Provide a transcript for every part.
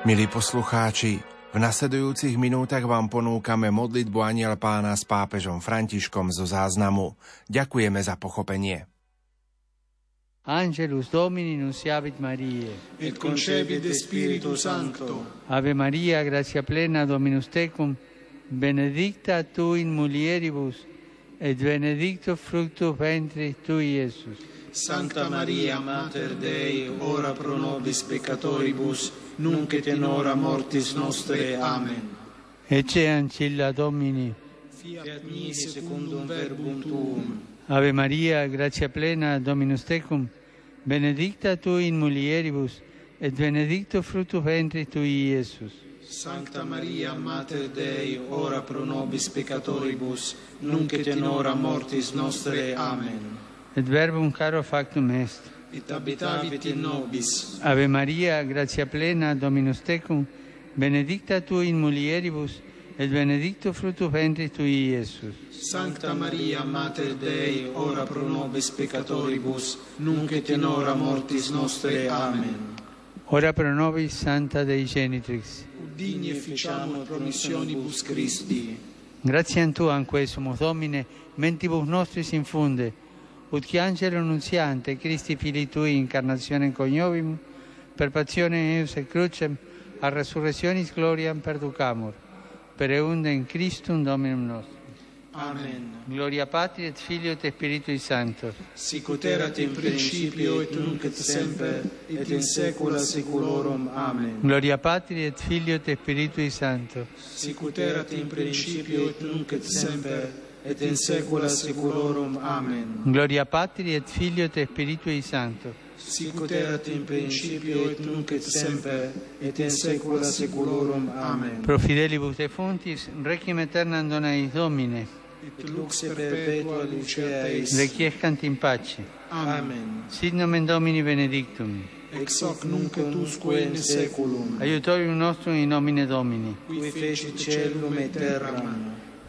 Milí poslucháči, v nasledujúcich minútach vám ponúkame modlitbu Aniel pána s pápežom Františkom zo záznamu. Ďakujeme za pochopenie. Angelus Domini nunciavit Mariae. Et concepit Spiritu Sancto. Ave Maria, gratia plena, Dominus tecum, benedicta tu in mulieribus, et benedictus fructus ventris tui, Iesus. Santa Maria, Mater Dei, ora pro nobis peccatoribus, nunc et in hora mortis nostre. Amen. Ecce ancilla Domini. Fiat mi secundum verbum tuum. Ave Maria, gratia plena, Dominus tecum, benedicta tu in mulieribus, et benedictus fructus ventris tui, Iesus. Sancta Maria, Mater Dei, ora pro nobis peccatoribus, nunc et in hora mortis nostre. Amen. et verbum caro factum est. Et habitavit in nobis. Ave Maria, gratia plena, Dominus tecum, benedicta tu in mulieribus, et benedictus fructus ventris tui, Iesus. Sancta Maria, Mater Dei, ora pro nobis peccatoribus, nunc et in hora mortis nostre. Amen. Ora pro nobis, Santa Dei Genitrix. Digni efficiamur promissionibus Christi. Gratiam Tuam, anque sumus Domine, mentibus nostris infunde, ut angelo annunziante, Christi Fili Tui, incarnazione coniovimus, per passione eius et crucem, a resurrectionis gloriam perducamur, per eundem Christum Dominum nostrum. Amen. Gloria Patri et Filio et Spiritui Sancto. Sicut erat in principio et nunc et semper et in saecula saeculorum. Amen. Gloria Patri et Filio et Spiritui Sancto. Sicut erat in principio et nunc et semper et in saecula saeculorum. Amen. Gloria Patri et Filio et Spiritui Sancto. Sicut erat in principio et nunc et semper et in saecula saeculorum. Amen. Pro fidelibus defunctis requiem aeternam dona eis Domine. Et lux perpetua lucea eis. Requiescant in pace. Amen. Sit nomen Domini benedictum. Ex hoc nunc et usque in saeculum. Aiutorium nostrum in nomine Domini. Qui fecit celum et terram.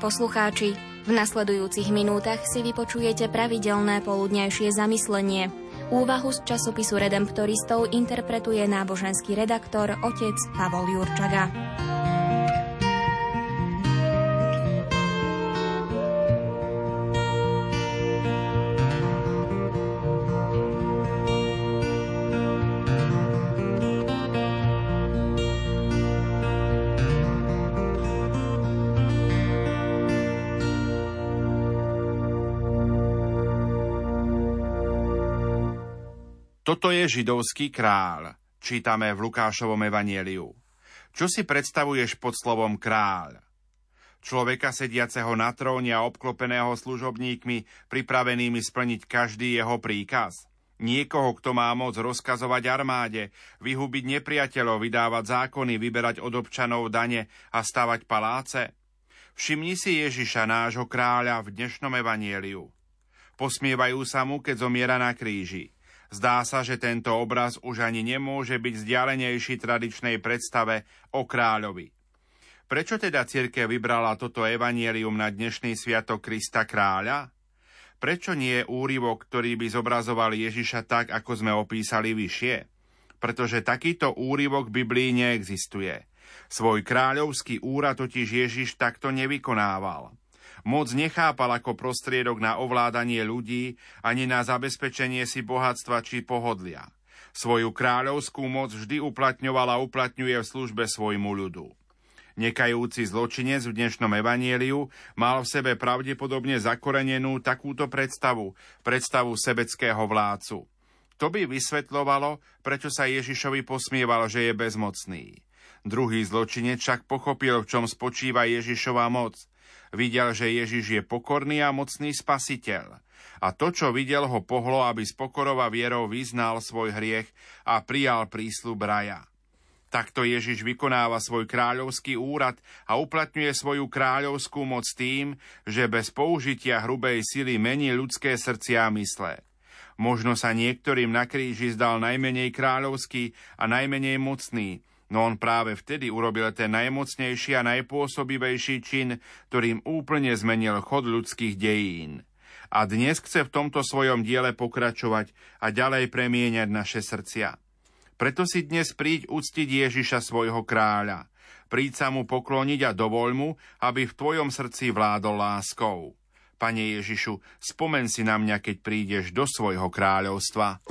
Poslucháči, v nasledujúcich minútach si vypočujete pravidelné poludnejšie zamyslenie. Úvahu z časopisu Redemptoristov interpretuje náboženský redaktor otec Pavol Jurčaga. Toto je židovský kráľ, čítame v Lukášovom evanieliu. Čo si predstavuješ pod slovom kráľ? Človeka sediaceho na tróne a obklopeného služobníkmi, pripravenými splniť každý jeho príkaz? Niekoho, kto má moc rozkazovať armáde, vyhubiť nepriateľov, vydávať zákony, vyberať od občanov dane a stavať paláce? Všimni si Ježiša, nášho kráľa, v dnešnom evanieliu. Posmievajú sa mu, keď zomiera na kríži. Zdá sa, že tento obraz už ani nemôže byť vzdialenejší tradičnej predstave o kráľovi. Prečo teda cirkev vybrala toto evanielium na dnešný sviatok Krista kráľa? Prečo nie je úryvok, ktorý by zobrazoval Ježiša tak, ako sme opísali vyššie? Pretože takýto úryvok v Biblii neexistuje. Svoj kráľovský úrad totiž Ježiš takto nevykonával. Moc nechápal ako prostriedok na ovládanie ľudí ani na zabezpečenie si bohatstva či pohodlia. Svoju kráľovskú moc vždy uplatňoval a uplatňuje v službe svojmu ľudu. Nekajúci zločinec v dnešnom evanieliu mal v sebe pravdepodobne zakorenenú takúto predstavu, predstavu sebeckého vládcu. To by vysvetľovalo, prečo sa Ježišovi posmieval, že je bezmocný. Druhý zločinec však pochopil, v čom spočíva Ježišova moc – Videl, že Ježiš je pokorný a mocný spasiteľ. A to, čo videl, ho pohlo, aby z pokorova vierou vyznal svoj hriech a prijal prísľub raja. Takto Ježiš vykonáva svoj kráľovský úrad a uplatňuje svoju kráľovskú moc tým, že bez použitia hrubej sily mení ľudské srdcia a mysle. Možno sa niektorým na kríži zdal najmenej kráľovský a najmenej mocný, no on práve vtedy urobil ten najmocnejší a najpôsobivejší čin, ktorým úplne zmenil chod ľudských dejín. A dnes chce v tomto svojom diele pokračovať a ďalej premieňať naše srdcia. Preto si dnes príď uctiť Ježiša svojho kráľa. Príď sa mu pokloniť a dovoľ mu, aby v tvojom srdci vládol láskou. Pane Ježišu, spomen si na mňa, keď prídeš do svojho kráľovstva.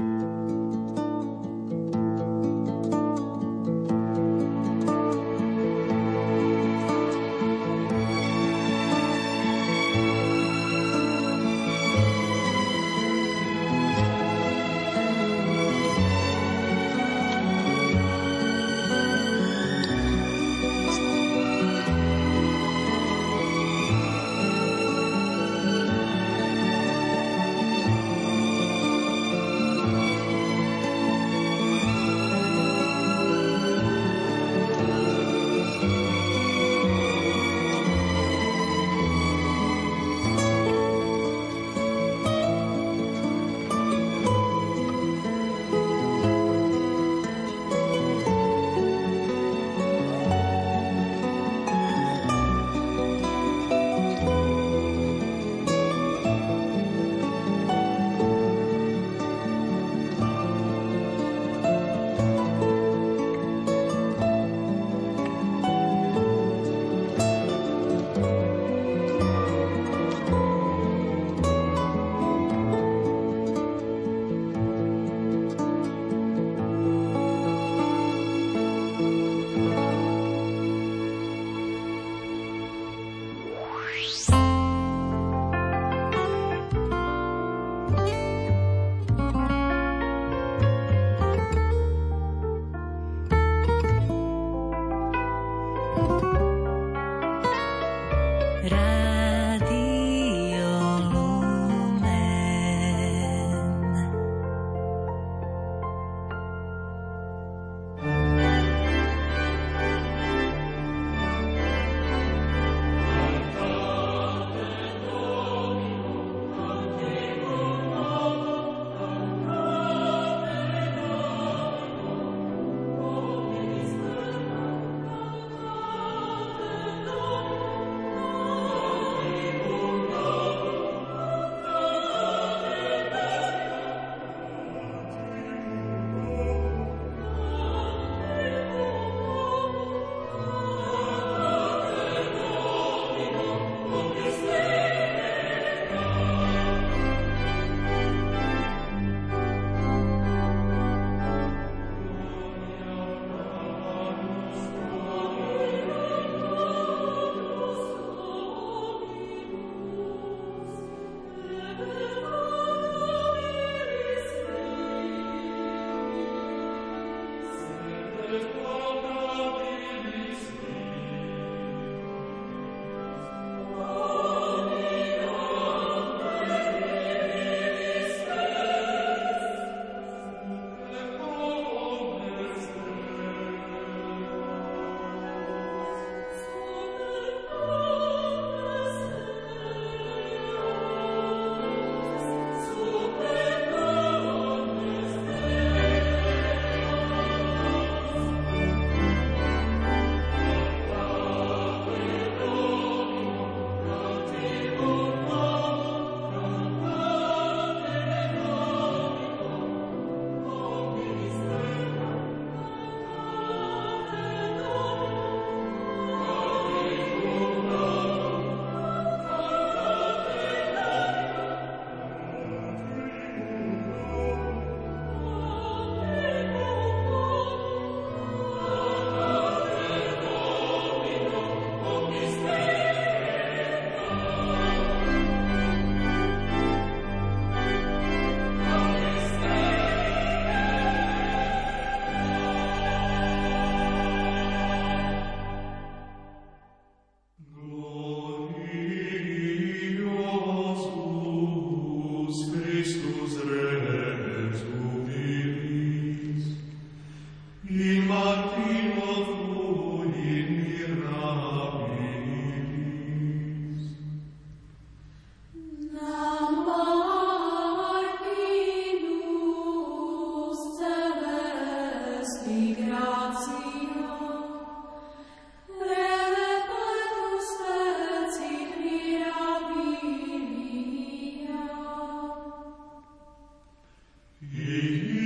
Amen.